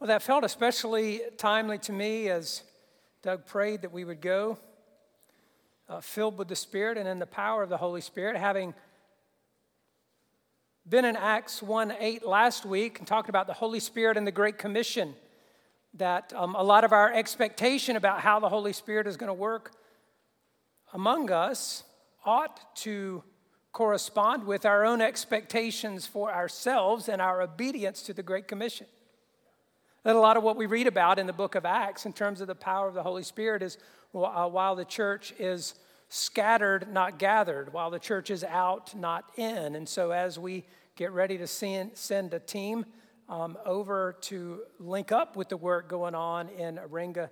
Well, that felt especially timely to me as Doug prayed that we would go uh, filled with the Spirit and in the power of the Holy Spirit, having been in Acts 1 8 last week and talked about the Holy Spirit and the Great Commission. That um, a lot of our expectation about how the Holy Spirit is going to work among us ought to correspond with our own expectations for ourselves and our obedience to the Great Commission. That a lot of what we read about in the book of Acts in terms of the power of the Holy Spirit is uh, while the church is scattered, not gathered, while the church is out, not in. And so as we get ready to send, send a team um, over to link up with the work going on in Aringa,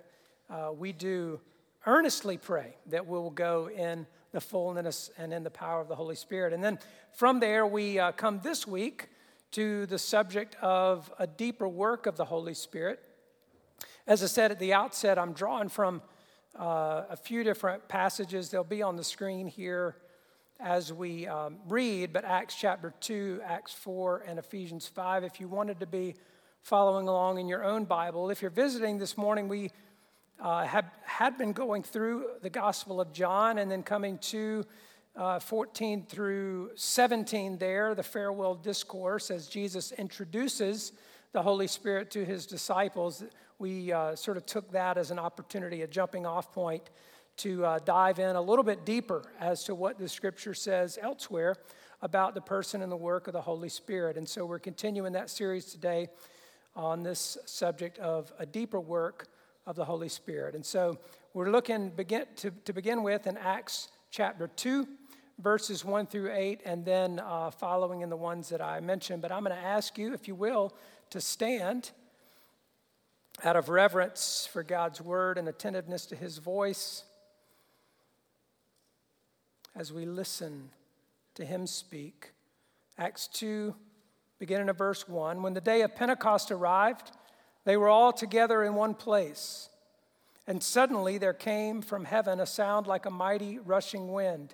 uh, we do earnestly pray that we will go in the fullness and in the power of the Holy Spirit. And then from there, we uh, come this week to the subject of a deeper work of the Holy Spirit. As I said at the outset, I'm drawing from uh, a few different passages. They'll be on the screen here as we um, read, but Acts chapter 2, Acts 4, and Ephesians 5. If you wanted to be following along in your own Bible, if you're visiting this morning, we uh, have, had been going through the Gospel of John and then coming to uh, 14 through 17 there, the farewell discourse, as Jesus introduces the Holy Spirit to his disciples. We uh, sort of took that as an opportunity, a jumping off point to uh, dive in a little bit deeper as to what the scripture says elsewhere about the person and the work of the Holy Spirit. And so we're continuing that series today on this subject of a deeper work of the Holy Spirit. And so we're looking begin, to, to begin with in Acts chapter 2 verses 1 through 8, and then uh, following in the ones that I mentioned. But I'm going to ask you, if you will, to stand out of reverence for God's word and attentiveness to his voice as we listen to him speak. Acts 2, beginning of verse 1. When the day of Pentecost arrived, they were all together in one place. And suddenly there came from heaven a sound like a mighty rushing wind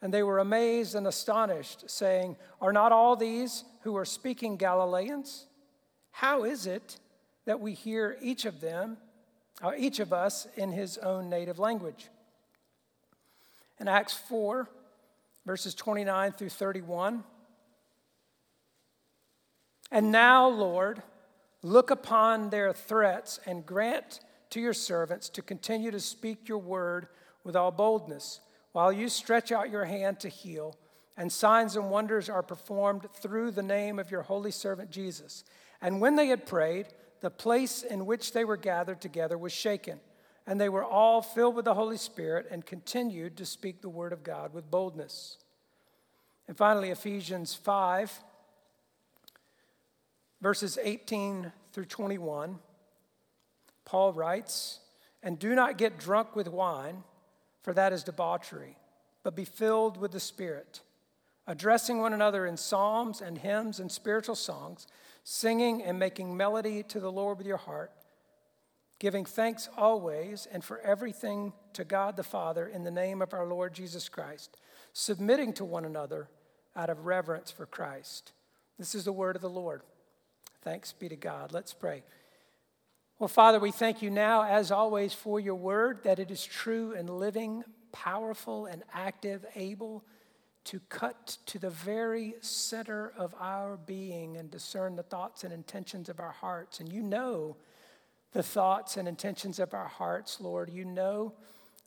And they were amazed and astonished, saying, Are not all these who are speaking Galileans? How is it that we hear each of them, or each of us, in his own native language? In Acts 4, verses 29 through 31. And now, Lord, look upon their threats and grant to your servants to continue to speak your word with all boldness while you stretch out your hand to heal, and signs and wonders are performed through the name of your holy servant Jesus. And when they had prayed, the place in which they were gathered together was shaken, and they were all filled with the Holy Spirit and continued to speak the word of God with boldness. And finally, Ephesians 5, verses 18 through 21, Paul writes, And do not get drunk with wine for that is debauchery, but be filled with the Spirit, addressing one another in psalms and hymns and spiritual songs, singing and making melody to the Lord with your heart, giving thanks always and for everything to God the Father in the name of our Lord Jesus Christ, submitting to one another out of reverence for Christ. This is the word of the Lord. Thanks be to God. Let's pray. Well, Father, we thank you now, as always, for your word, that it is true and living, powerful and active, able to cut to the very center of our being and discern the thoughts and intentions of our hearts. And you know the thoughts and intentions of our hearts, Lord. You know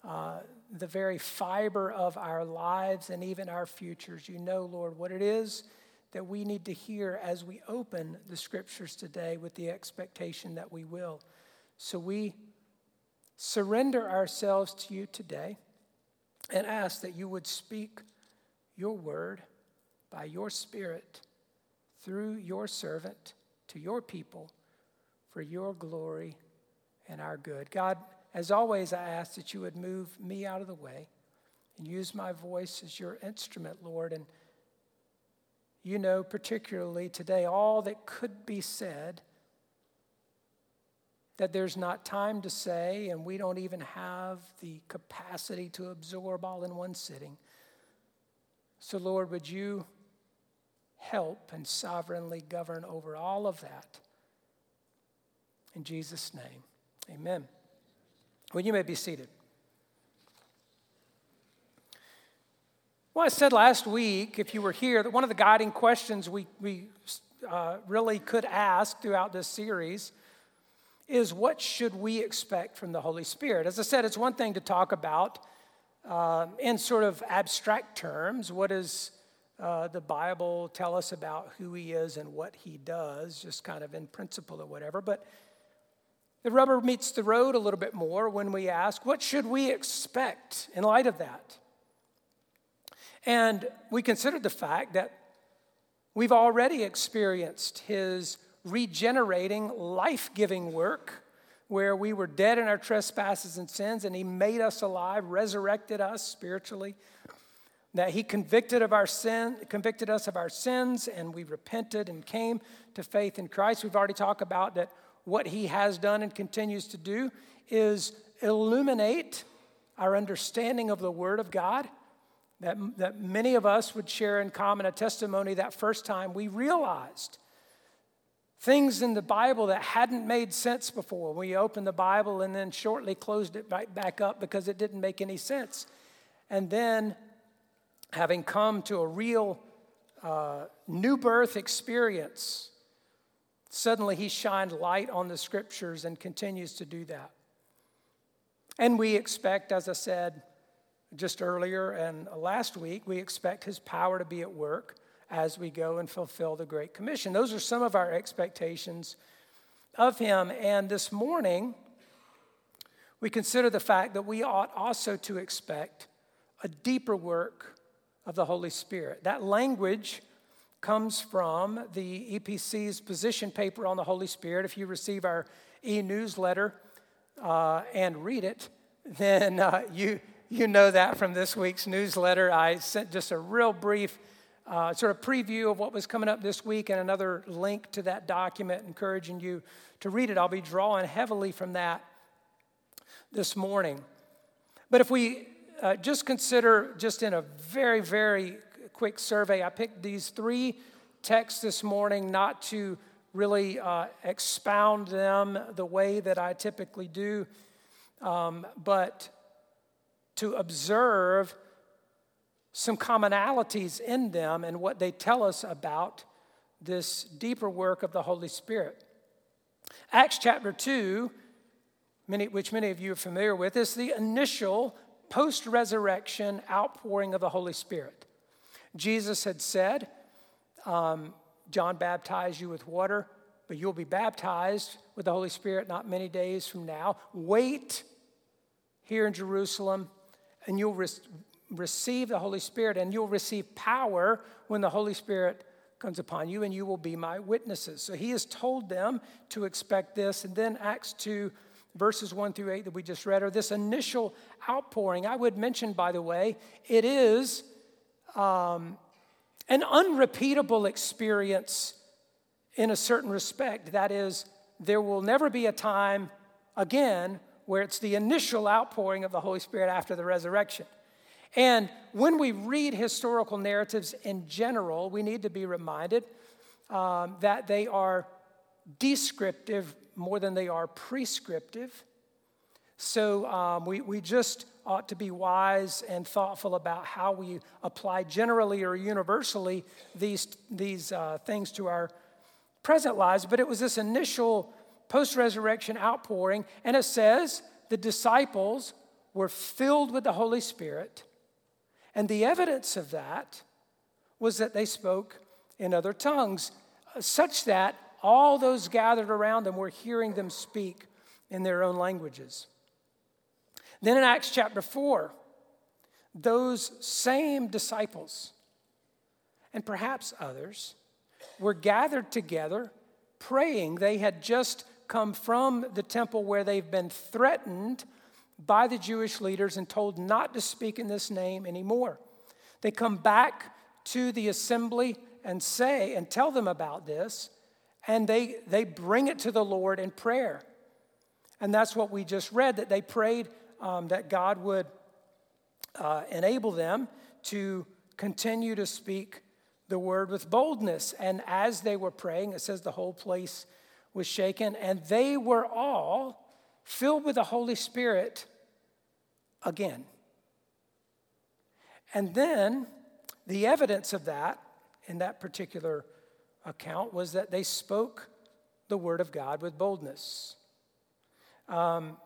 uh, the very fiber of our lives and even our futures. You know, Lord, what it is that we need to hear as we open the scriptures today with the expectation that we will. So we surrender ourselves to you today and ask that you would speak your word by your spirit through your servant to your people for your glory and our good. God, as always, I ask that you would move me out of the way and use my voice as your instrument, Lord. And you know, particularly today, all that could be said that there's not time to say, and we don't even have the capacity to absorb all in one sitting. So, Lord, would you help and sovereignly govern over all of that? In Jesus' name, amen. Well, you may be seated. Well, I said last week, if you were here, that one of the guiding questions we, we uh, really could ask throughout this series is what should we expect from the Holy Spirit? As I said, it's one thing to talk about uh, in sort of abstract terms. What does uh, the Bible tell us about who He is and what He does, just kind of in principle or whatever? But the rubber meets the road a little bit more when we ask, what should we expect in light of that? And we considered the fact that we've already experienced his regenerating, life giving work where we were dead in our trespasses and sins and he made us alive, resurrected us spiritually. That he convicted of our sin, convicted us of our sins, and we repented and came to faith in Christ. We've already talked about that what he has done and continues to do is illuminate our understanding of the Word of God that, that many of us would share in common a testimony that first time we realized things in the Bible that hadn't made sense before. We opened the Bible and then shortly closed it back, back up because it didn't make any sense. And then, having come to a real uh, new birth experience, suddenly he shined light on the scriptures and continues to do that. And we expect, as I said, just earlier and last week, we expect his power to be at work as we go and fulfill the Great Commission. Those are some of our expectations of him. And this morning, we consider the fact that we ought also to expect a deeper work of the Holy Spirit. That language comes from the EPC's position paper on the Holy Spirit. If you receive our e newsletter uh, and read it, then uh, you, you know that from this week's newsletter. I sent just a real brief uh, sort of preview of what was coming up this week and another link to that document, encouraging you to read it. I'll be drawing heavily from that this morning. But if we uh, just consider, just in a very, very quick survey, I picked these three texts this morning not to really uh, expound them the way that I typically do, um, but to observe some commonalities in them and what they tell us about this deeper work of the Holy Spirit. Acts chapter 2, many, which many of you are familiar with, is the initial post resurrection outpouring of the Holy Spirit. Jesus had said, um, John baptized you with water, but you'll be baptized with the Holy Spirit not many days from now. Wait here in Jerusalem and you'll re- receive the Holy Spirit, and you'll receive power when the Holy Spirit comes upon you, and you will be my witnesses. So he has told them to expect this. And then Acts 2, verses 1 through 8 that we just read are this initial outpouring. I would mention, by the way, it is um, an unrepeatable experience in a certain respect. That is, there will never be a time again where it's the initial outpouring of the Holy Spirit after the resurrection. And when we read historical narratives in general, we need to be reminded um, that they are descriptive more than they are prescriptive. So um, we, we just ought to be wise and thoughtful about how we apply generally or universally these, these uh, things to our present lives. But it was this initial post resurrection outpouring, and it says the disciples were filled with the Holy Spirit, and the evidence of that was that they spoke in other tongues, uh, such that all those gathered around them were hearing them speak in their own languages. Then in Acts chapter 4, those same disciples, and perhaps others, were gathered together praying. They had just come from the temple where they've been threatened by the Jewish leaders and told not to speak in this name anymore. They come back to the assembly and say and tell them about this, and they, they bring it to the Lord in prayer. And that's what we just read that they prayed um, that God would uh, enable them to continue to speak the word with boldness. And as they were praying, it says the whole place was shaken, and they were all filled with the Holy Spirit again. And then the evidence of that in that particular account was that they spoke the word of God with boldness. Um,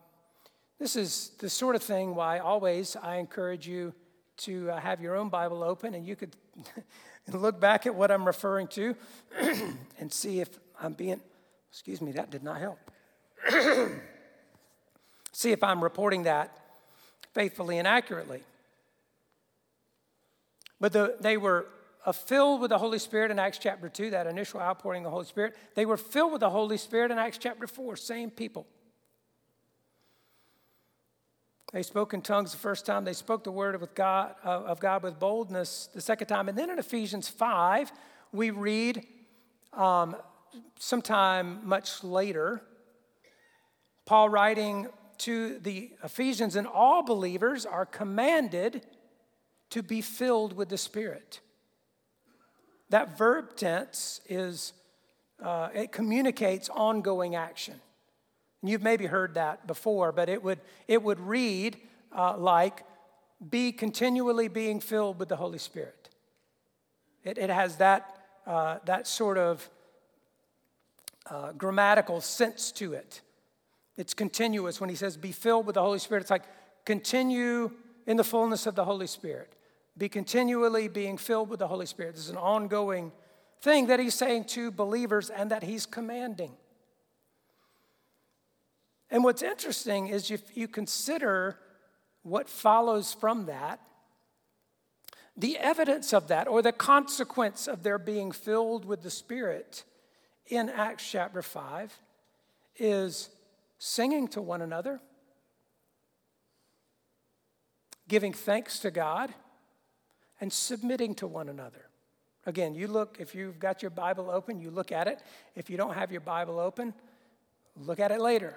this is the sort of thing why always I encourage you to uh, have your own Bible open and you could look back at what I'm referring to and see if I'm being, excuse me, that did not help. see if I'm reporting that faithfully and accurately. But the, they were uh, filled with the Holy Spirit in Acts chapter 2, that initial outpouring of the Holy Spirit. They were filled with the Holy Spirit in Acts chapter 4, same people. They spoke in tongues the first time. They spoke the word of God, uh, of God with boldness the second time. And then in Ephesians 5, we read um, sometime much later, Paul writing to the Ephesians, and all believers are commanded to be filled with the Spirit. That verb tense is, uh, it communicates ongoing action. And you've maybe heard that before, but it would, it would read uh, like, be continually being filled with the Holy Spirit. It, it has that, uh, that sort of uh, grammatical sense to it. It's continuous. When he says be filled with the Holy Spirit, it's like continue in the fullness of the Holy Spirit. Be continually being filled with the Holy Spirit. This is an ongoing thing that he's saying to believers and that he's commanding. And what's interesting is if you consider what follows from that, the evidence of that or the consequence of their being filled with the Spirit in Acts chapter 5 is singing to one another, giving thanks to God, and submitting to one another. Again, you look, if you've got your Bible open, you look at it. If you don't have your Bible open, look at it later.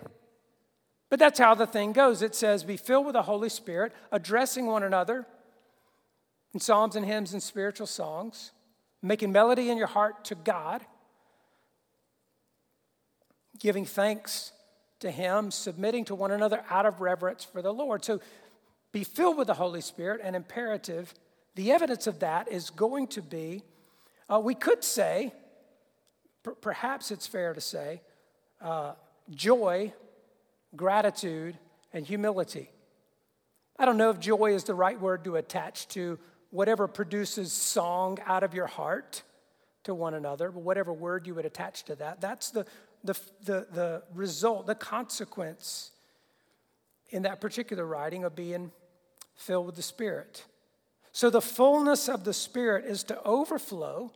But that's how the thing goes. It says, Be filled with the Holy Spirit, addressing one another in psalms and hymns and spiritual songs, making melody in your heart to God, giving thanks to Him, submitting to one another out of reverence for the Lord. So be filled with the Holy Spirit, an imperative. The evidence of that is going to be, uh, we could say, per- perhaps it's fair to say, uh, joy, gratitude, and humility. I don't know if joy is the right word to attach to whatever produces song out of your heart to one another, but whatever word you would attach to that, that's the the, the, the result, the consequence in that particular writing of being filled with the Spirit. So the fullness of the Spirit is to overflow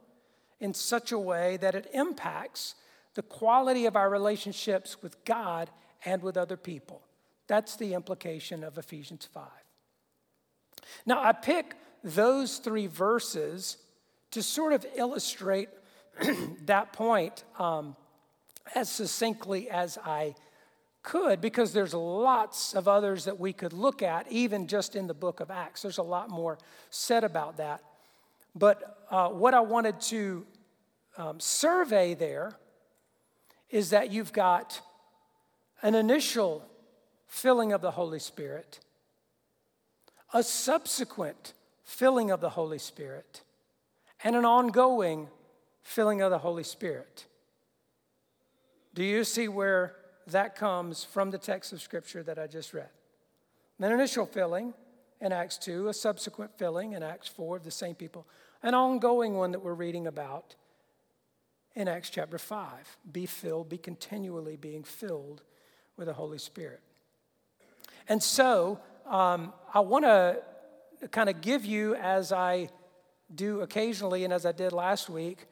in such a way that it impacts the quality of our relationships with God and with other people. That's the implication of Ephesians 5. Now, I pick those three verses to sort of illustrate that point. Um, as succinctly as I could because there's lots of others that we could look at, even just in the book of Acts. There's a lot more said about that. But uh, what I wanted to um, survey there is that you've got an initial filling of the Holy Spirit, a subsequent filling of the Holy Spirit, and an ongoing filling of the Holy Spirit. Do you see where that comes from the text of Scripture that I just read? An initial filling in Acts 2, a subsequent filling in Acts 4 of the same people, an ongoing one that we're reading about in Acts chapter 5. Be filled, be continually being filled with the Holy Spirit. And so um, I want to kind of give you, as I do occasionally and as I did last week,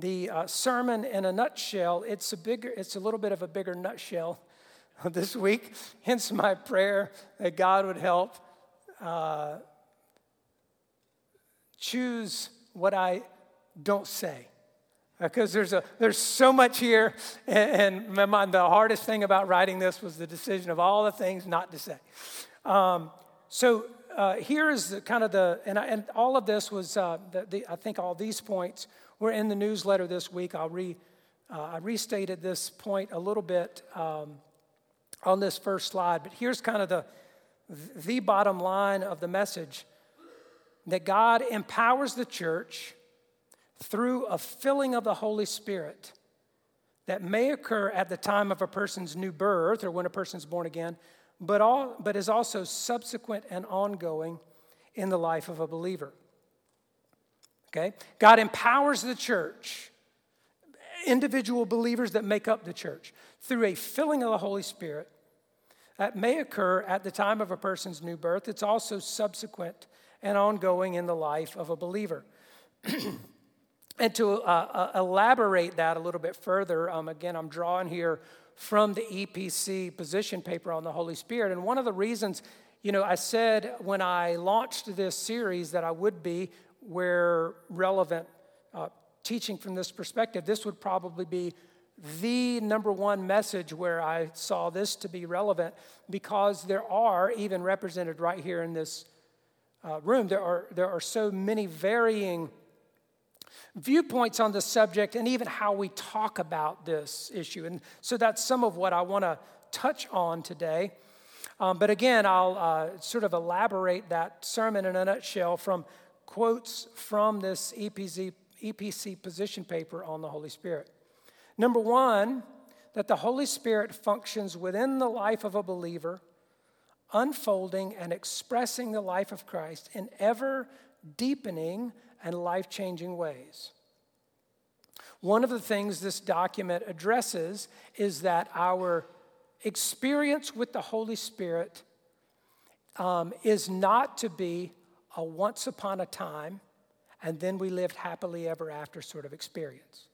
the uh, sermon in a nutshell. It's a bigger, it's a little bit of a bigger nutshell this week. Hence my prayer that God would help uh, choose what I don't say. Because there's, a, there's so much here, and, and the hardest thing about writing this was the decision of all the things not to say. Um, so uh, here is the, kind of the, and, I, and all of this was, uh, the, the, I think all these points were in the newsletter this week. I'll re, uh, I restated this point a little bit um, on this first slide, but here's kind of the, the bottom line of the message that God empowers the church through a filling of the Holy Spirit that may occur at the time of a person's new birth or when a person's born again, but, all, but is also subsequent and ongoing in the life of a believer. Okay? God empowers the church, individual believers that make up the church, through a filling of the Holy Spirit that may occur at the time of a person's new birth. It's also subsequent and ongoing in the life of a believer. and to uh, uh, elaborate that a little bit further, um, again, I'm drawing here from the EPC position paper on the Holy Spirit. And one of the reasons, you know, I said when I launched this series that I would be where relevant uh, teaching from this perspective, this would probably be the number one message where I saw this to be relevant because there are, even represented right here in this uh, room, there are, there are so many varying viewpoints on the subject and even how we talk about this issue. And so that's some of what I want to touch on today. Um, but again, I'll uh, sort of elaborate that sermon in a nutshell from quotes from this EPC, position paper on the Holy Spirit. Number one, that the Holy Spirit functions within the life of a believer, unfolding and expressing the life of Christ in ever deepening and life changing ways. One of the things this document addresses is that our experience with the Holy Spirit um, is not to be a once upon a time and then we lived happily ever after sort of experience.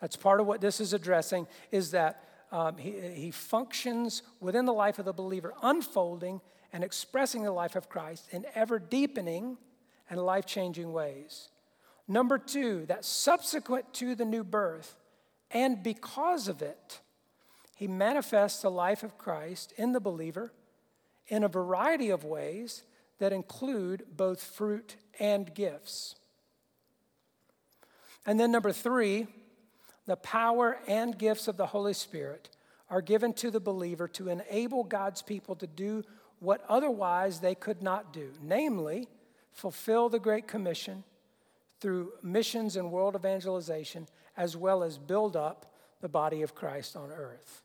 That's part of what this is addressing is that um, he, he functions within the life of the believer, unfolding and expressing the life of Christ in ever deepening and life changing ways. Number two, that subsequent to the new birth, and because of it, he manifests the life of Christ in the believer in a variety of ways that include both fruit and gifts. And then, number three, the power and gifts of the Holy Spirit are given to the believer to enable God's people to do what otherwise they could not do, namely, fulfill the Great Commission through missions and world evangelization, as well as build up the body of Christ on earth.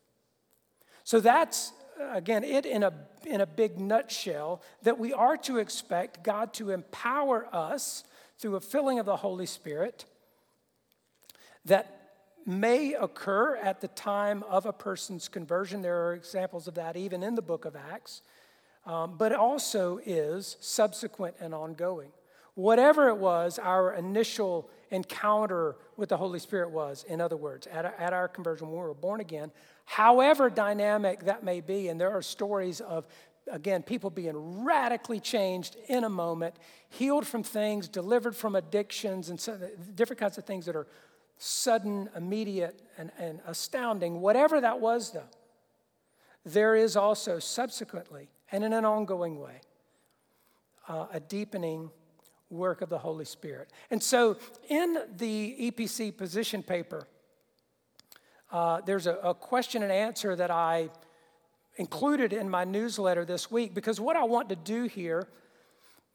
So that's, again, it in a, in a big nutshell that we are to expect God to empower us through a filling of the Holy Spirit that may occur at the time of a person's conversion. There are examples of that even in the book of Acts, um, but also is subsequent and ongoing. Whatever it was, our initial encounter with the Holy Spirit was, in other words, at, at our conversion when we were born again, however dynamic that may be, and there are stories of again, people being radically changed in a moment, healed from things, delivered from addictions, and so, different kinds of things that are sudden, immediate, and, and astounding, whatever that was, though, there is also subsequently and in an ongoing way uh, a deepening work of the Holy Spirit. And so in the EPC position paper, uh, there's a, a question and answer that I included in my newsletter this week because what I want to do here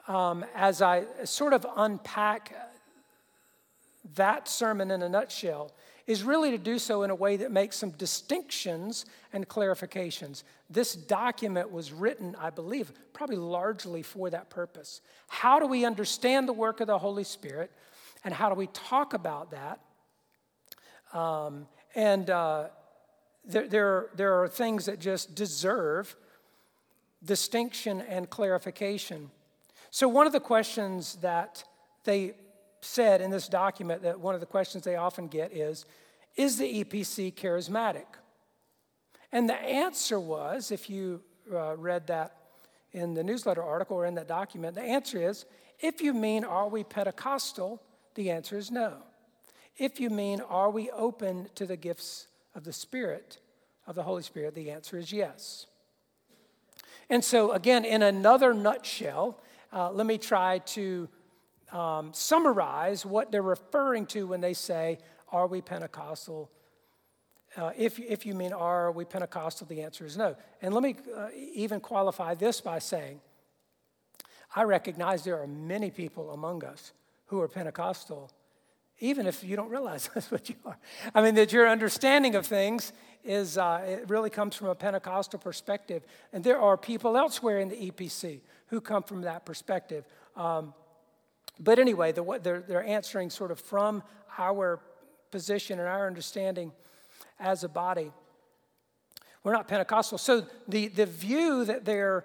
um, as I sort of unpack that sermon in a nutshell is really to do so in a way that makes some distinctions and clarifications. This document was written, I believe, probably largely for that purpose. How do we understand the work of the Holy Spirit, and how do we talk about that? Um, and uh, there, there, there are things that just deserve distinction and clarification. So, one of the questions that they said in this document that one of the questions they often get is Is the EPC charismatic? And the answer was, if you uh, read that in the newsletter article or in that document, the answer is if you mean, Are we Pentecostal? the answer is no. If you mean, Are we open to the gifts of the Spirit, of the Holy Spirit? the answer is yes. And so, again, in another nutshell, uh, let me try to um, summarize what they're referring to when they say, Are we Pentecostal? Uh, if, if you mean, Are we Pentecostal? the answer is no. And let me uh, even qualify this by saying, I recognize there are many people among us who are Pentecostal, even if you don't realize that's what you are. I mean, that your understanding of things is, uh, it really comes from a Pentecostal perspective. And there are people elsewhere in the EPC who come from that perspective. Um, but anyway, the, they're, they're answering sort of from our position and our understanding as a body. We're not Pentecostal. So the, the view that they're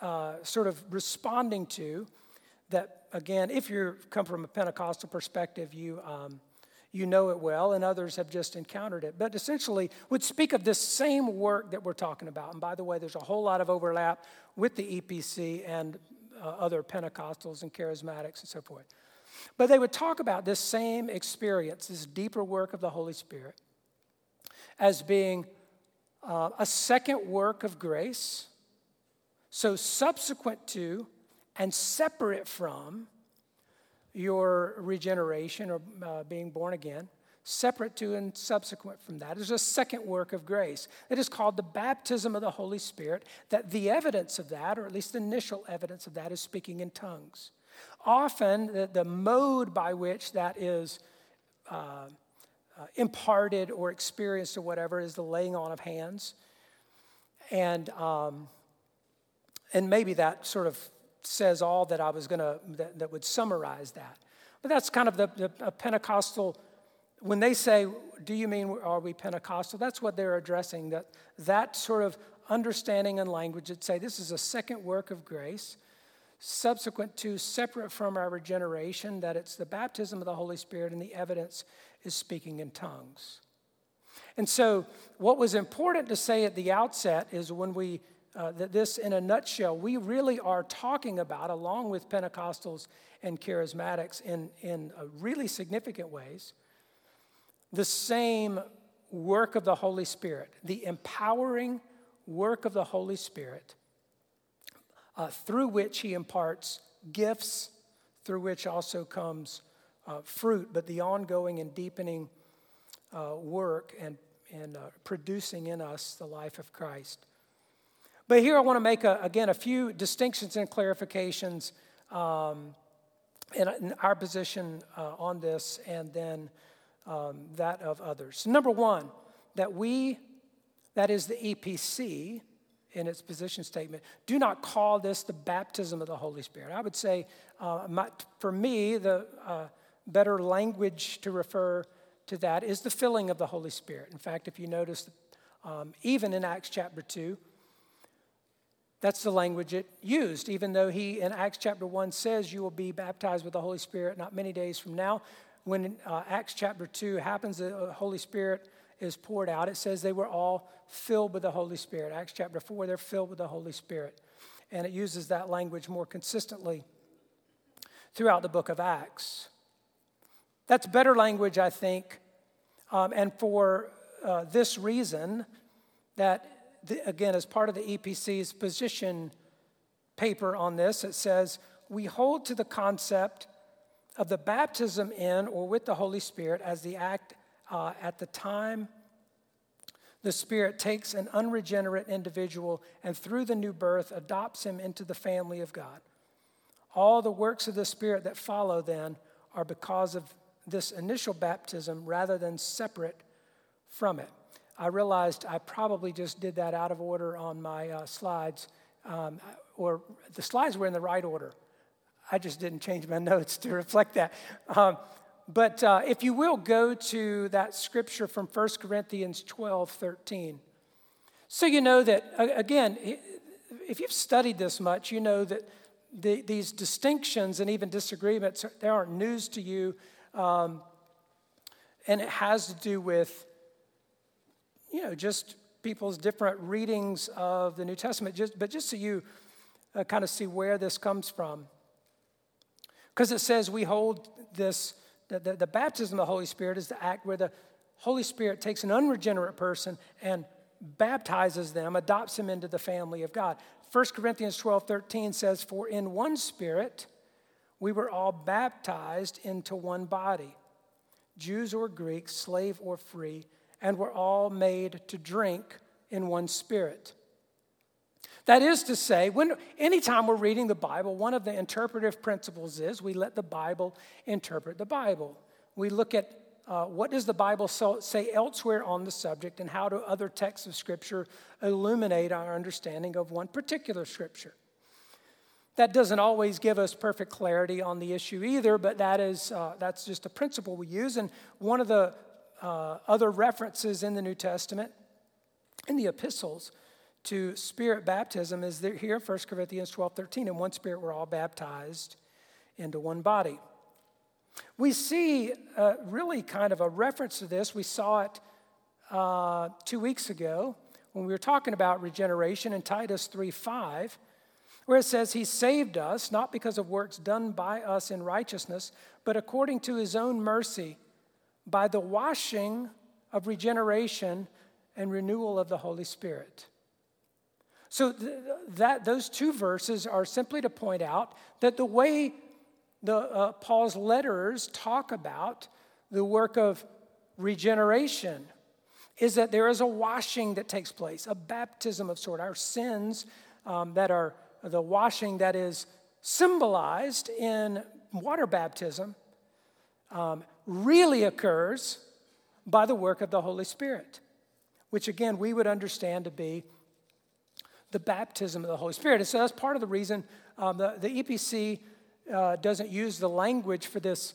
uh, sort of responding to, that again, if you come from a Pentecostal perspective, you, um, you know it well, and others have just encountered it. But essentially, would speak of this same work that we're talking about. And by the way, there's a whole lot of overlap with the EPC and uh, other Pentecostals and charismatics and so forth. But they would talk about this same experience, this deeper work of the Holy Spirit, as being uh, a second work of grace. So, subsequent to and separate from your regeneration or uh, being born again, separate to and subsequent from that is a second work of grace. It is called the baptism of the Holy Spirit, that the evidence of that, or at least the initial evidence of that, is speaking in tongues. Often, the, the mode by which that is uh, uh, imparted or experienced or whatever is the laying on of hands. And, um, and maybe that sort of says all that I was going to, that, that, would summarize that. But that's kind of the, the Pentecostal, when they say, do you mean are we Pentecostal? That's what they're addressing, that, that sort of understanding and language that say this is a second work of grace, subsequent to, separate from our regeneration, that it's the baptism of the Holy Spirit and the evidence is speaking in tongues. And so, what was important to say at the outset is when we uh, that this, in a nutshell, we really are talking about, along with Pentecostals and charismatics in, in uh, really significant ways, the same work of the Holy Spirit, the empowering work of the Holy Spirit, uh, through which He imparts gifts, through which also comes uh, fruit, but the ongoing and deepening uh, work and, and uh, producing in us the life of Christ. But here I want to make, a, again, a few distinctions and clarifications um, in, in, our position uh, on this and then um, that of others. Number one, that we, that is the EPC in its position statement, do not call this the baptism of the Holy Spirit. I would say, uh, my, for me, the uh, better language to refer to that is the filling of the Holy Spirit. In fact, if you notice, um, even in Acts chapter 2, that's the language it used, even though he in Acts chapter 1 says you will be baptized with the Holy Spirit not many days from now. When uh, Acts chapter 2 happens, the Holy Spirit is poured out. It says they were all filled with the Holy Spirit. Acts chapter 4, they're filled with the Holy Spirit. And it uses that language more consistently throughout the book of Acts. That's better language, I think. Um, and for uh, this reason, that the, again, as part of the EPC's position paper on this, it says, We hold to the concept of the baptism in or with the Holy Spirit as the act uh, at the time the Spirit takes an unregenerate individual and through the new birth adopts him into the family of God. All the works of the Spirit that follow then are because of this initial baptism rather than separate from it. I realized I probably just did that out of order on my uh, slides, um, or the slides were in the right order. I just didn't change my notes to reflect that. Um, but uh, if you will go to that scripture from 1 Corinthians 12 13. So you know that, again, if you've studied this much, you know that the, these distinctions and even disagreements, they aren't news to you. Um, and it has to do with, you know, just people's different readings of the New Testament. Just, but just so you uh, kind of see where this comes from. Because it says we hold this, the, the, the baptism of the Holy Spirit is the act where the Holy Spirit takes an unregenerate person and baptizes them, adopts them into the family of God. 1 Corinthians 12 13 says, For in one spirit we were all baptized into one body, Jews or Greeks, slave or free, and were all made to drink in one spirit. That is to say, when anytime we're reading the Bible, one of the interpretive principles is we let the Bible interpret the Bible. We look at uh, what does the Bible say elsewhere on the subject, and how do other texts of Scripture illuminate our understanding of one particular Scripture? That doesn't always give us perfect clarity on the issue either, but that is, uh, that's just a principle we use. And one of the uh, other references in the New Testament, in the epistles, to spirit baptism is here in 1 Corinthians 12 13. In one spirit, we're all baptized into one body. We see uh, really kind of a reference to this. We saw it uh, two weeks ago when we were talking about regeneration in Titus 3 5, where it says, He saved us, not because of works done by us in righteousness, but according to His own mercy, by the washing of regeneration and renewal of the Holy Spirit. So th- that those two verses are simply to point out that the way the, uh, Paul's letters talk about the work of regeneration is that there is a washing that takes place, a baptism of sort. Our sins um, that are the washing that is symbolized in water baptism um, really occurs by the work of the Holy Spirit, which again we would understand to be the baptism of the Holy Spirit. And so that's part of the reason um, the, the EPC uh, doesn't use the language for this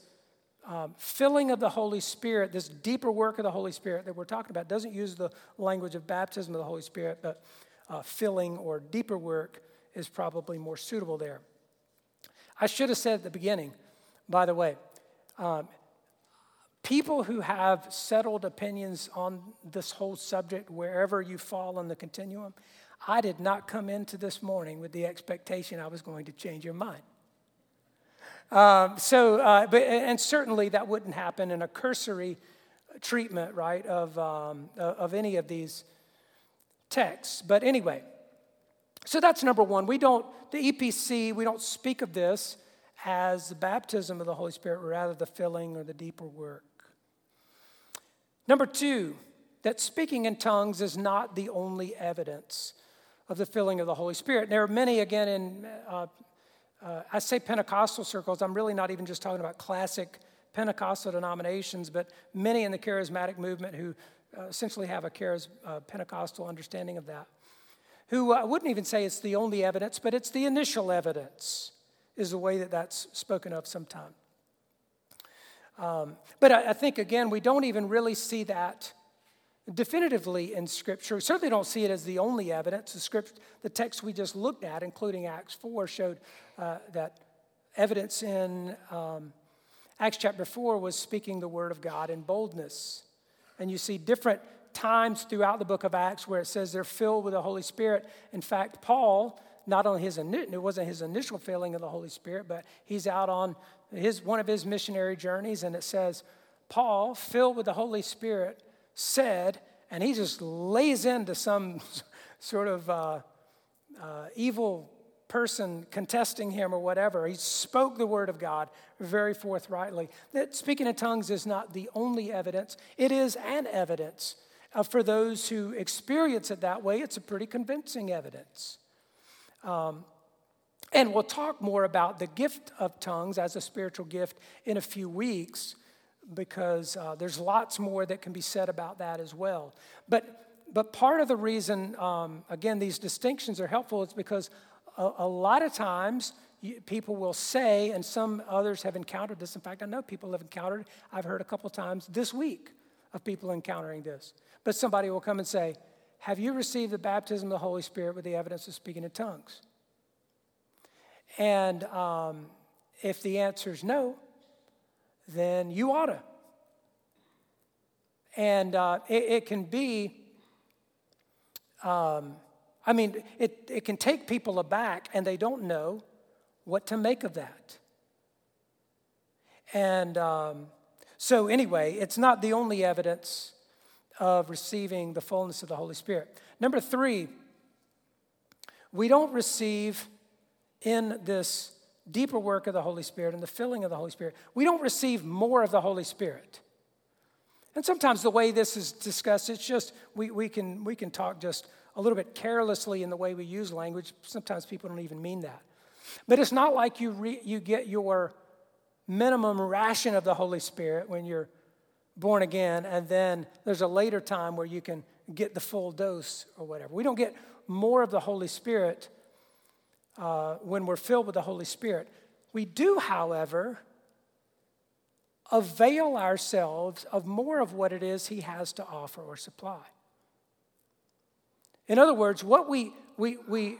um, filling of the Holy Spirit, this deeper work of the Holy Spirit that we're talking about, doesn't use the language of baptism of the Holy Spirit, but uh, filling or deeper work is probably more suitable there. I should have said at the beginning, by the way, um, people who have settled opinions on this whole subject, wherever you fall on the continuum, I did not come into this morning with the expectation I was going to change your mind. Um, so, uh, but, and certainly that wouldn't happen in a cursory treatment, right, of, um, of any of these texts. But anyway, so that's number one. We don't, the EPC, we don't speak of this as the baptism of the Holy Spirit, rather the filling or the deeper work. Number two, that speaking in tongues is not the only evidence of the filling of the Holy Spirit. And There are many, again, in uh, uh, I say Pentecostal circles, I'm really not even just talking about classic Pentecostal denominations, but many in the charismatic movement who uh, essentially have a charis- uh, Pentecostal understanding of that. Who I wouldn't even say it's the only evidence, but it's the initial evidence, is the way that that's spoken of sometimes. Um, but I, I think, again, we don't even really see that definitively in Scripture. We certainly don't see it as the only evidence. The, script, the text we just looked at, including Acts 4, showed uh, that evidence in um, Acts chapter 4 was speaking the word of God in boldness. And you see different times throughout the book of Acts where it says they're filled with the Holy Spirit. In fact, Paul, not only his it wasn't his initial filling of the Holy Spirit, but he's out on his one of his missionary journeys, and it says, Paul, filled with the Holy Spirit, said, and he just lays into some sort of uh, uh, evil person contesting him or whatever. He spoke the word of God very forthrightly. That speaking in tongues is not the only evidence, it is an evidence. Uh, for those who experience it that way, it's a pretty convincing evidence. Um, and we'll talk more about the gift of tongues as a spiritual gift in a few weeks because uh, there's lots more that can be said about that as well. But, but part of the reason, um, again, these distinctions are helpful is because a, a lot of times people will say, and some others have encountered this. In fact, I know people have encountered, I've heard a couple times this week of people encountering this. But somebody will come and say, Have you received the baptism of the Holy Spirit with the evidence of speaking in tongues? And um, if the answer is no, then you ought to. And uh, it, it, can be, um, I mean, it, it can take people aback and they don't know what to make of that. And um, so, anyway, it's not the only evidence of receiving the fullness of the Holy Spirit. Number three, we don't receive in this deeper work of the Holy Spirit and the filling of the Holy Spirit, we don't receive more of the Holy Spirit. And sometimes the way this is discussed, it's just we, we, can, we can talk just a little bit carelessly in the way we use language. Sometimes people don't even mean that. But it's not like you, re, you get your minimum ration of the Holy Spirit when you're born again, and then there's a later time where you can get the full dose or whatever. We don't get more of the Holy Spirit uh, when we're filled with the Holy Spirit. We do, however, avail ourselves of more of what it is He has to offer or supply. In other words, what we, we, we,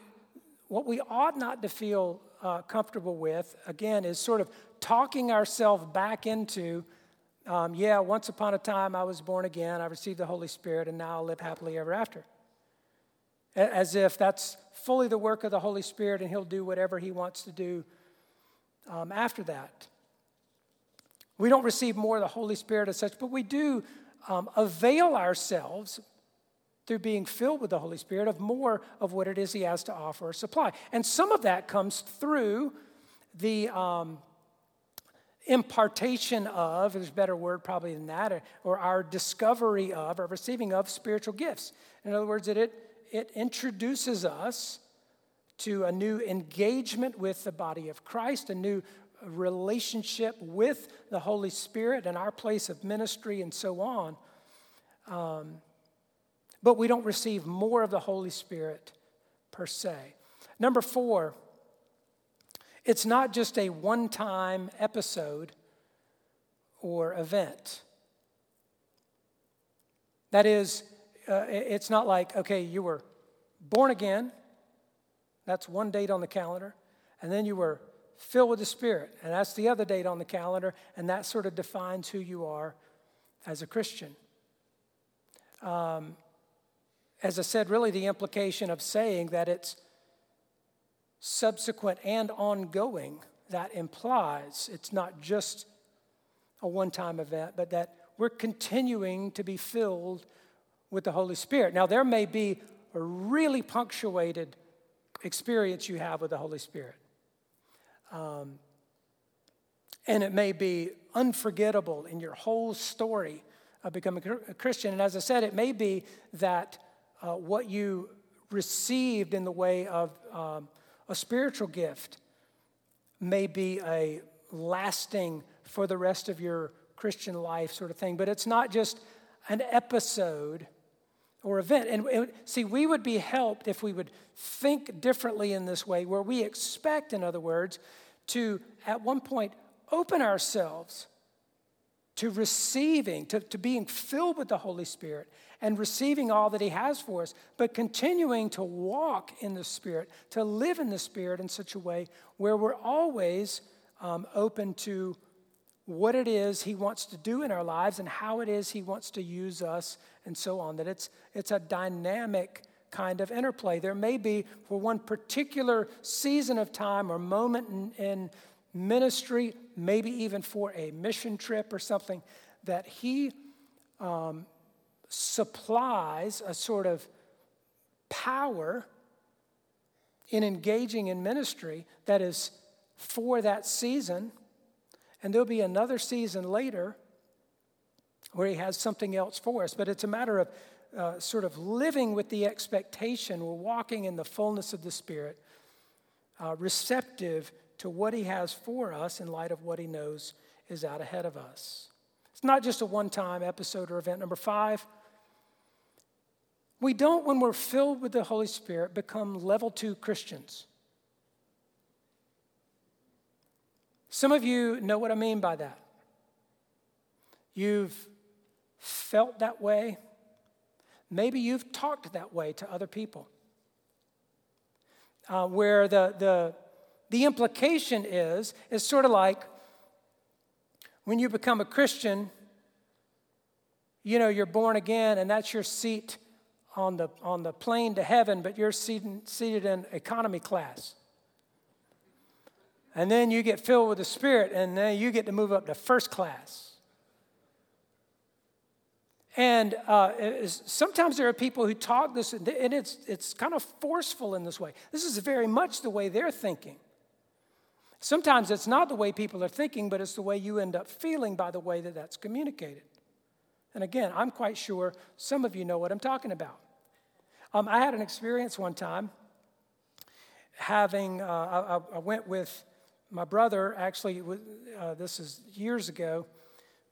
what we ought not to feel uh, comfortable with, again, is sort of talking ourselves back into, um, yeah, once upon a time I was born again, I received the Holy Spirit, and now I'll live happily ever after. As if that's fully the work of the Holy Spirit and He'll do whatever He wants to do um, after that. We don't receive more of the Holy Spirit as such, but we do um, avail ourselves through being filled with the Holy Spirit of more of what it is He has to offer or supply. And some of that comes through the um, impartation of, there's a better word probably than that, or, our discovery of, or receiving of spiritual gifts. In other words, that it, it introduces us to a new engagement with the body of Christ, a new relationship with the Holy Spirit and our place of ministry and so on. Um, but we don't receive more of the Holy Spirit per se. Number four, it's not just a one time episode or event. That is, uh, it's not like, okay, you were born again, that's one date on the calendar, and then you were filled with the Spirit, and that's the other date on the calendar, and that sort of defines who you are as a Christian. Um, as I said, really the implication of saying that it's subsequent and ongoing, that implies it's not just a one time event, but that we're continuing to be filled with the Holy Spirit. Now, there may be a really punctuated experience you have with the Holy Spirit. Um, and it may be unforgettable in your whole story of becoming a Christian. And as I said, it may be that uh, what you received in the way of um, a spiritual gift may be a lasting for the rest of your Christian life sort of thing, but it's not just an episode or event. And, and see, we would be helped if we would think differently in this way, where we expect, in other words, to at one point open ourselves to receiving, to, to being filled with the Holy Spirit and receiving all that He has for us, but continuing to walk in the Spirit, to live in the Spirit in such a way where we're always um, open to what it is He wants to do in our lives and how it is He wants to use us and so on. That it's, it's a dynamic kind of interplay. There may be, for one particular season of time or moment in, in ministry, maybe even for a mission trip or something, that He um, supplies a sort of power in engaging in ministry that is for that season. And there'll be another season later where He has something else for us. But it's a matter of uh, sort of living with the expectation we're walking in the fullness of the Spirit, uh, receptive to what He has for us in light of what He knows is out ahead of us. It's not just a one time episode or event. Number five, we don't, when we're filled with the Holy Spirit, become level two Christians. Some of you know what I mean by that. You've felt that way. Maybe you've talked that way to other people. Uh, where the, the, the implication is, is sort of like when you become a Christian, you know, you're born again and that's your seat on the, on the plane to heaven, but you're seated, seated in economy class. And then you get filled with the Spirit, and then you get to move up to first class. And uh, sometimes there are people who talk this, and it's, it's kind of forceful in this way. This is very much the way they're thinking. Sometimes it's not the way people are thinking, but it's the way you end up feeling by the way that that's communicated. And again, I'm quite sure some of you know what I'm talking about. Um, I had an experience one time having, uh, I, I, went with my brother, actually, uh, this is years ago,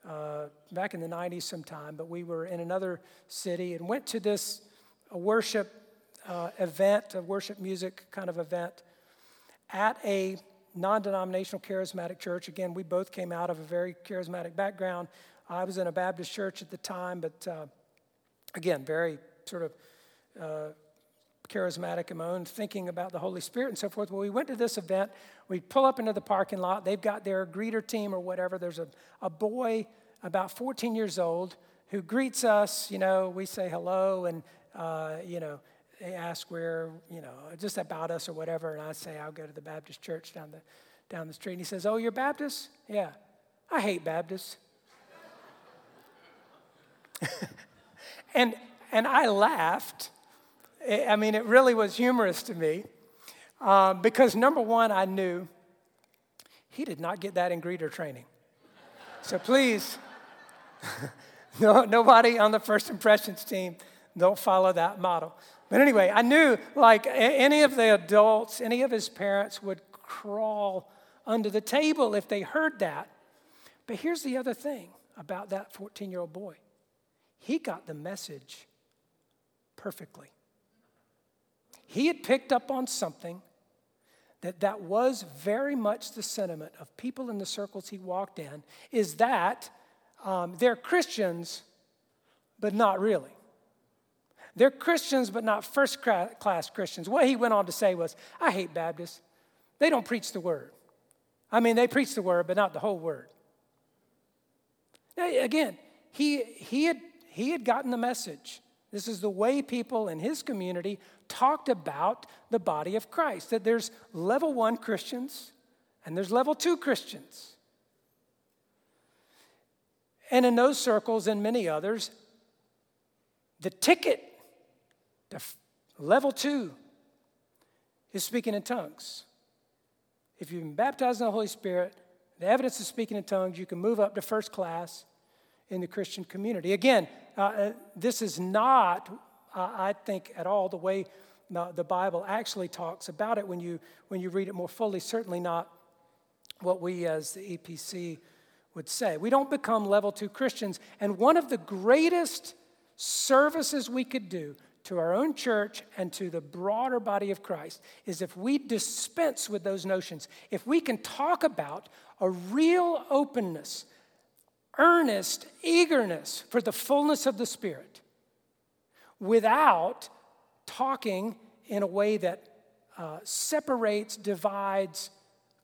uh, back in the 90s sometime, but we were in another city and went to this worship uh, event, a worship music kind of event at a non denominational charismatic church. Again, we both came out of a very charismatic background. I was in a Baptist church at the time, but uh, again, very sort of uh, charismatic in my own thinking about the Holy Spirit and so forth. Well, we went to this event. We pull up into the parking lot. They've got their greeter team or whatever. There's a, a boy about 14 years old who greets us. You know, we say hello and, uh, you know, they ask where, you know, just about us or whatever. And I say, I'll go to the Baptist church down the, down the street. And he says, Oh, you're Baptist? Yeah. I hate Baptists. and, and I laughed. I mean, it really was humorous to me uh, because number one, I knew he did not get that in greeter training. So please, no, nobody on the first impressions team, don't follow that model. But anyway, I knew like any of the adults, any of his parents would crawl under the table if they heard that. But here's the other thing about that 14 year old boy he got the message perfectly. He had picked up on something that that was very much the sentiment of people in the circles he walked in is that um, they're Christians, but not really. They're Christians, but not first class Christians. What he went on to say was, I hate Baptists. They don't preach the word. I mean, they preach the word, but not the whole word. Now, again, he, he had he had gotten the message. This is the way people in his community talked about the body of Christ that there's level one Christians and there's level two Christians. And in those circles and many others, the ticket to level two is speaking in tongues. If you've been baptized in the Holy Spirit, the evidence of speaking in tongues, you can move up to first class in the Christian community. Again, uh, uh, this is not, uh, I think, at all the way the Bible actually talks about it when you, when you read it more fully. Certainly not what we as the EPC would say. We don't become level two Christians. And one of the greatest services we could do to our own church and to the broader body of Christ is if we dispense with those notions, if we can talk about a real openness earnest eagerness for the fullness of the Spirit without talking in a way that uh, separates, divides,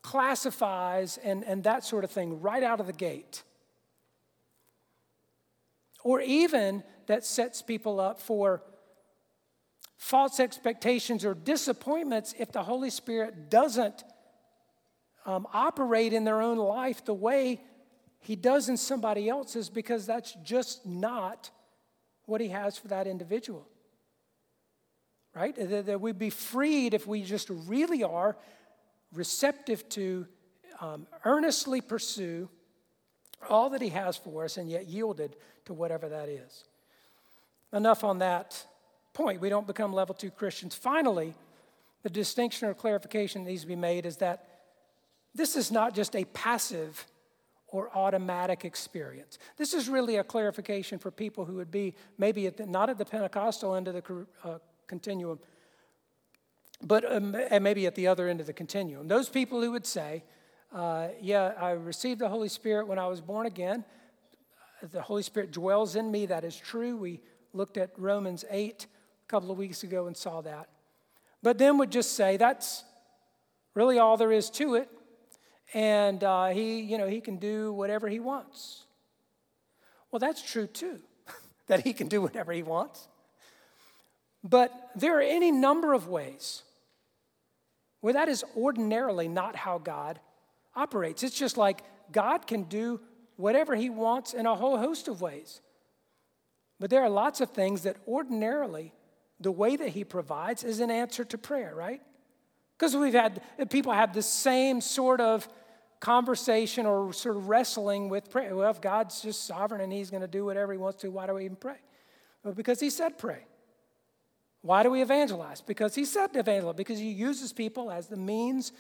classifies, and, and that sort of thing right out of the gate. Or even that sets people up for false expectations or disappointments if the Holy Spirit doesn't um, operate in their own life the way he does in somebody else's because that's just not what he has for that individual. Right? That we'd be freed if we just really are receptive to um, earnestly pursue all that he has for us and yet yielded to whatever that is. Enough on that point. We don't become level two Christians. Finally, the distinction or clarification that needs to be made is that this is not just a passive or automatic experience. This is really a clarification for people who would be maybe at the, not at the Pentecostal end of the uh, continuum, but um, and maybe at the other end of the continuum. Those people who would say, uh, Yeah, I received the Holy Spirit when I was born again. The Holy Spirit dwells in me. That is true. We looked at Romans 8 a couple of weeks ago and saw that. But then would just say, That's really all there is to it. And uh, he, you know, he can do whatever he wants. Well, that's true too, that he can do whatever he wants. But there are any number of ways where that is ordinarily not how God operates. It's just like God can do whatever he wants in a whole host of ways. But there are lots of things that ordinarily the way that he provides is an answer to prayer, right? Because we've had people have the same sort of conversation or sort of wrestling with prayer. Well, if God's just sovereign and he's going to do whatever he wants to, why do we even pray? Well, because he said pray. Why do we evangelize? Because he said to evangelize, because he uses people as the means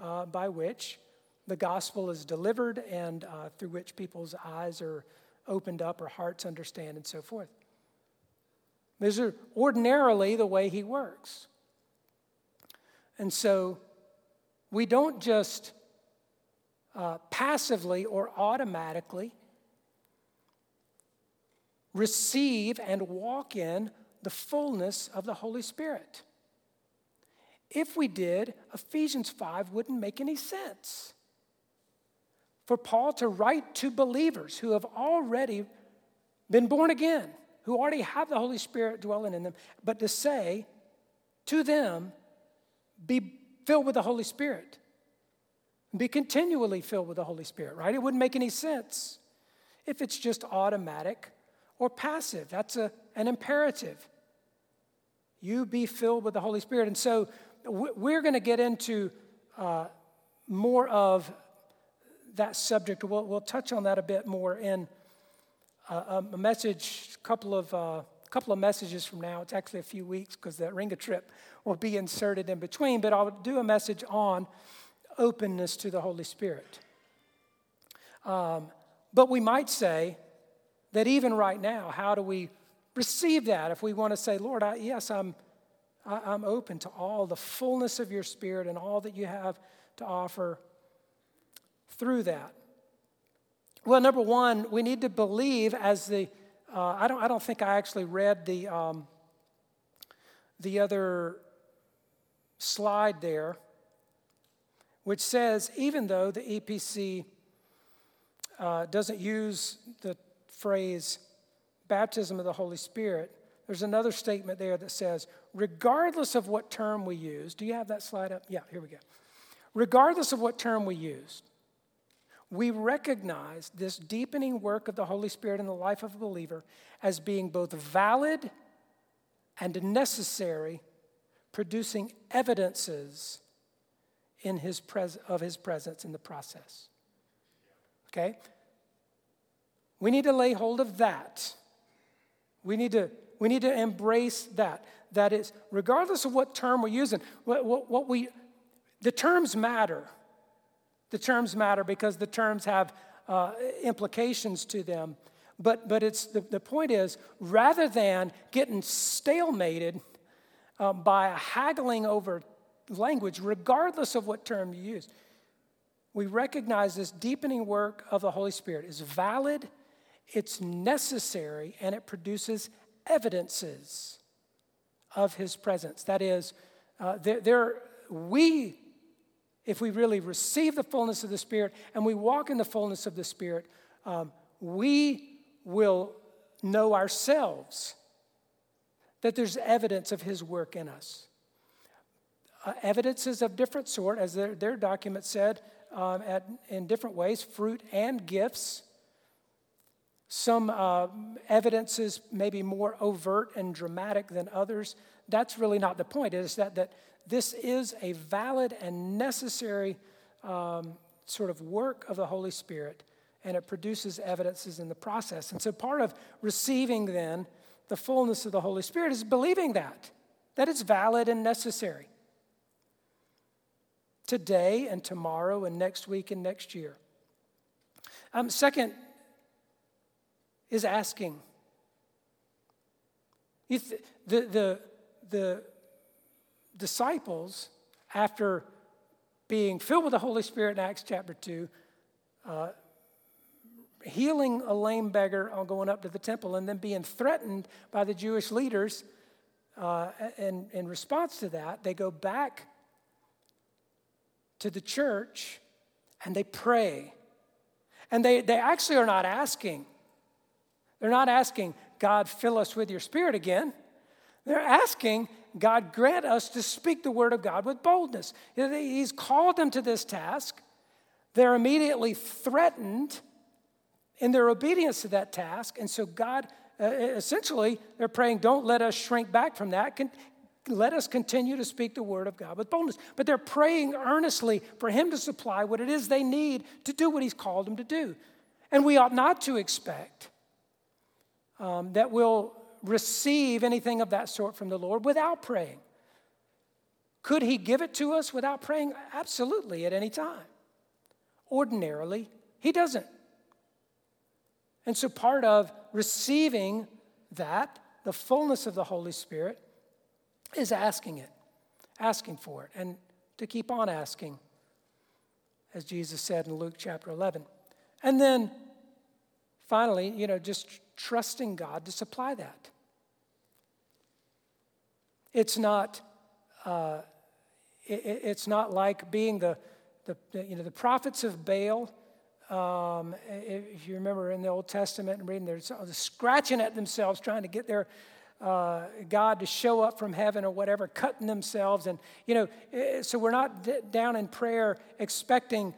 uh, by which the gospel is delivered and uh, through which people's eyes are opened up or hearts understand and so forth. These are ordinarily the way he works. And so we don't just uh, passively or automatically receive and walk in the fullness of the Holy Spirit. If we did, Ephesians 5 wouldn't make any sense for Paul to write to believers who have already been born again, who already have the Holy Spirit dwelling in them, but to say to them, be filled with the Holy Spirit. Be continually filled with the Holy Spirit, right? It wouldn't make any sense if it's just automatic or passive. That's a, an imperative. You be filled with the Holy Spirit. And so we're going to get into uh, more of that subject. We'll, we'll touch on that a bit more in a, a message, a couple of, uh, couple of messages from now. It's actually a few weeks because that Ringa trip will be inserted in between, but I'll do a message on openness to the Holy Spirit. Um, but we might say that even right now, how do we receive that if we want to say, Lord, I, yes, I'm, I, I'm open to all the fullness of your Spirit and all that you have to offer through that? Well, number one, we need to believe as the, uh, I, don't, I don't think I actually read the, um, the other slide there, which says even though the EPC uh, doesn't use the phrase baptism of the Holy Spirit, there's another statement there that says, regardless of what term we use, do you have that slide up? Yeah, here we go. Regardless of what term we used, we recognize this deepening work of the Holy Spirit in the life of a believer as being both valid and necessary, producing evidences in his pres- of his presence in the process. Okay? We need to lay hold of that. We need to, we need to embrace that. That is, regardless of what term we're using, what, what, what we, the terms matter. The terms matter because the terms have uh, implications to them. But, but it's, the, the point is, rather than getting stalemated uh, by haggling over language, regardless of what term you use, we recognize this deepening work of the Holy Spirit is valid, it's necessary, and it produces evidences of His presence. That is, uh, there, there, we if we really receive the fullness of the Spirit and we walk in the fullness of the Spirit, um, we will know ourselves that there's evidence of His work in us. Uh, evidences of different sort, as their, their document said, um, at, in different ways, fruit and gifts. Some uh, evidences may be more overt and dramatic than others. That's really not the point. It is that, that this is a valid and necessary um, sort of work of the Holy Spirit, and it produces evidences in the process. And so, part of receiving then the fullness of the Holy Spirit is believing that, that it's valid and necessary. Today and tomorrow and next week and next year. Um, second is asking. Th- the, the, the disciples, after being filled with the Holy Spirit in Acts chapter 2, uh, healing a lame beggar on going up to the temple, and then being threatened by the Jewish leaders. Uh, and in response to that, they go back to the church and they pray. And they, they actually are not asking. They're not asking, God, fill us with your spirit again. They're asking, God, grant us to speak the word of God with boldness. He's called them to this task. They're immediately threatened in their obedience to that task. And so, God, uh, essentially, they're praying, don't let us shrink back from that. Can, let us continue to speak the word of God with boldness. But they're praying earnestly for Him to supply what it is they need to do what He's called them to do. And we ought not to expect um, that we'll receive anything of that sort from the Lord without praying. Could He give it to us without praying? Absolutely, at any time. Ordinarily, He doesn't. And so, part of receiving that, the fullness of the Holy Spirit, is asking it, asking for it, and to keep on asking, as Jesus said in Luke chapter 11. And then finally, you know, just trusting God to supply that. It's not, uh, it, it's not like being the, the, you know, the prophets of Baal. Um, if you remember in the Old Testament and reading, they're scratching at themselves trying to get their uh, God to show up from heaven or whatever, cutting themselves. And, you know, so we're not d- down in prayer expecting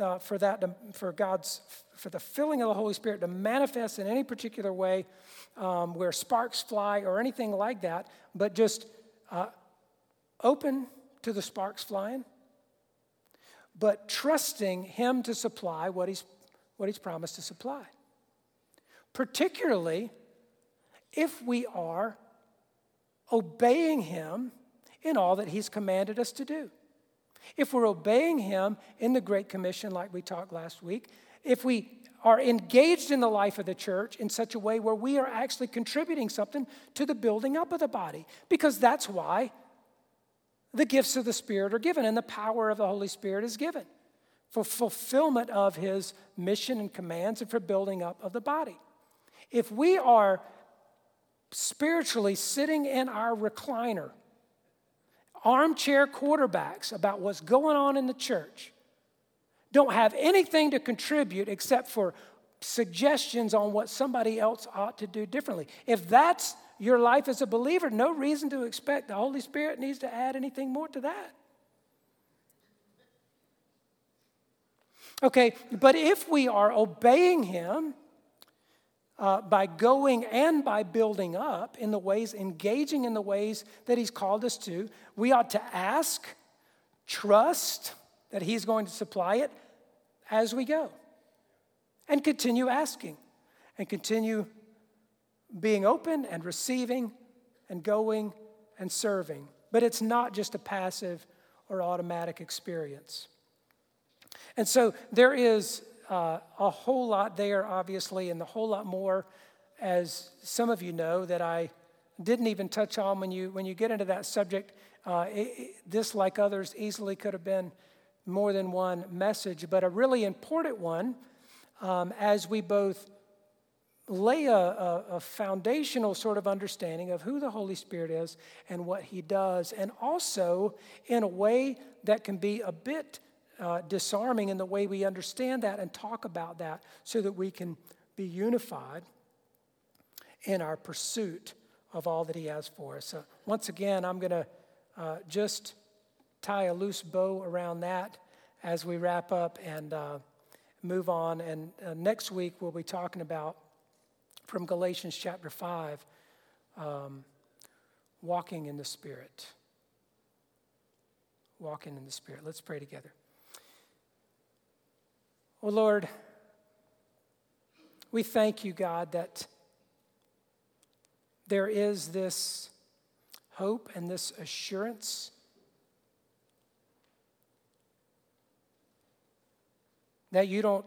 uh, for that, to, for God's, for the filling of the Holy Spirit to manifest in any particular way um, where sparks fly or anything like that, but just uh, open to the sparks flying, but trusting Him to supply what He's, what he's promised to supply. Particularly if we are obeying Him in all that He's commanded us to do. If we're obeying Him in the Great Commission, like we talked last week, if we are engaged in the life of the church in such a way where we are actually contributing something to the building up of the body, because that's why the gifts of the Spirit are given and the power of the Holy Spirit is given for fulfillment of His mission and commands and for building up of the body. If we are spiritually sitting in our recliner, armchair quarterbacks about what's going on in the church, don't have anything to contribute except for suggestions on what somebody else ought to do differently. If that's your life as a believer, no reason to expect the Holy Spirit needs to add anything more to that. Okay, but if we are obeying Him, uh, by going and by building up in the ways, engaging in the ways that He's called us to, we ought to ask, trust that He's going to supply it as we go, and continue asking, and continue being open and receiving and going and serving. But it's not just a passive or automatic experience. And so there is uh, a whole lot there, obviously, and a whole lot more, as some of you know, that I didn't even touch on when you when you get into that subject. Uh, it, it, this, like others, easily could have been more than one message, but a really important one um, as we both lay a, a, a, foundational sort of understanding of who the Holy Spirit is and what He does, and also in a way that can be a bit uh, disarming in the way we understand that and talk about that so that we can be unified in our pursuit of all that He has for us. So, once again, I'm going to uh, just tie a loose bow around that as we wrap up and uh, move on. And uh, next week, we'll be talking about from Galatians chapter 5 um, walking in the Spirit. Walking in the Spirit. Let's pray together. Oh Lord, we thank you, God, that there is this hope and this assurance that you don't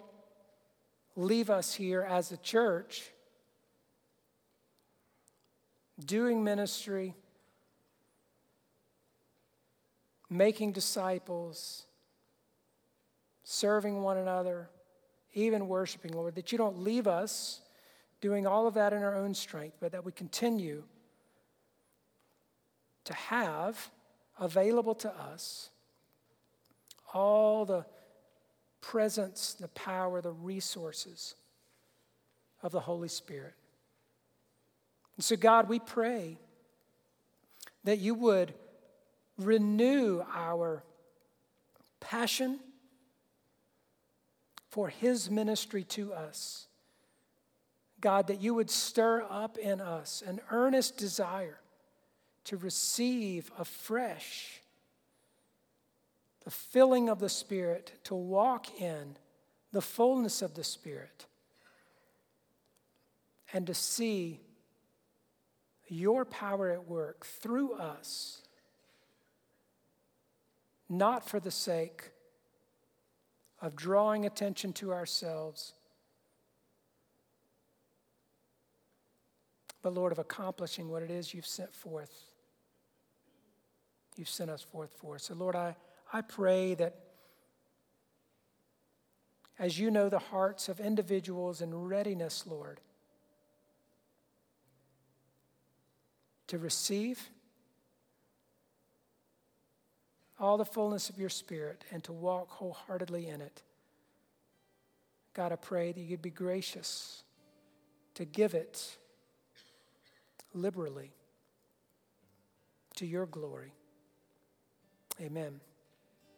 leave us here as a church doing ministry, making disciples serving one another, even worshiping, Lord, that you don't leave us doing all of that in our own strength, but that we continue to have available to us all the presence, the power, the resources of the Holy Spirit. And so, God, we pray that you would renew our passion for his ministry to us. God, that you would stir up in us an earnest desire to receive afresh the filling of the Spirit, to walk in the fullness of the Spirit, and to see your power at work through us, not for the sake of drawing attention to ourselves, but Lord, of accomplishing what it is you've sent forth. You've sent us forth for. So, Lord, I, I pray that as you know the hearts of individuals in readiness, Lord, to receive all the fullness of your Spirit and to walk wholeheartedly in it. God, I pray that you'd be gracious to give it liberally to your glory. Amen.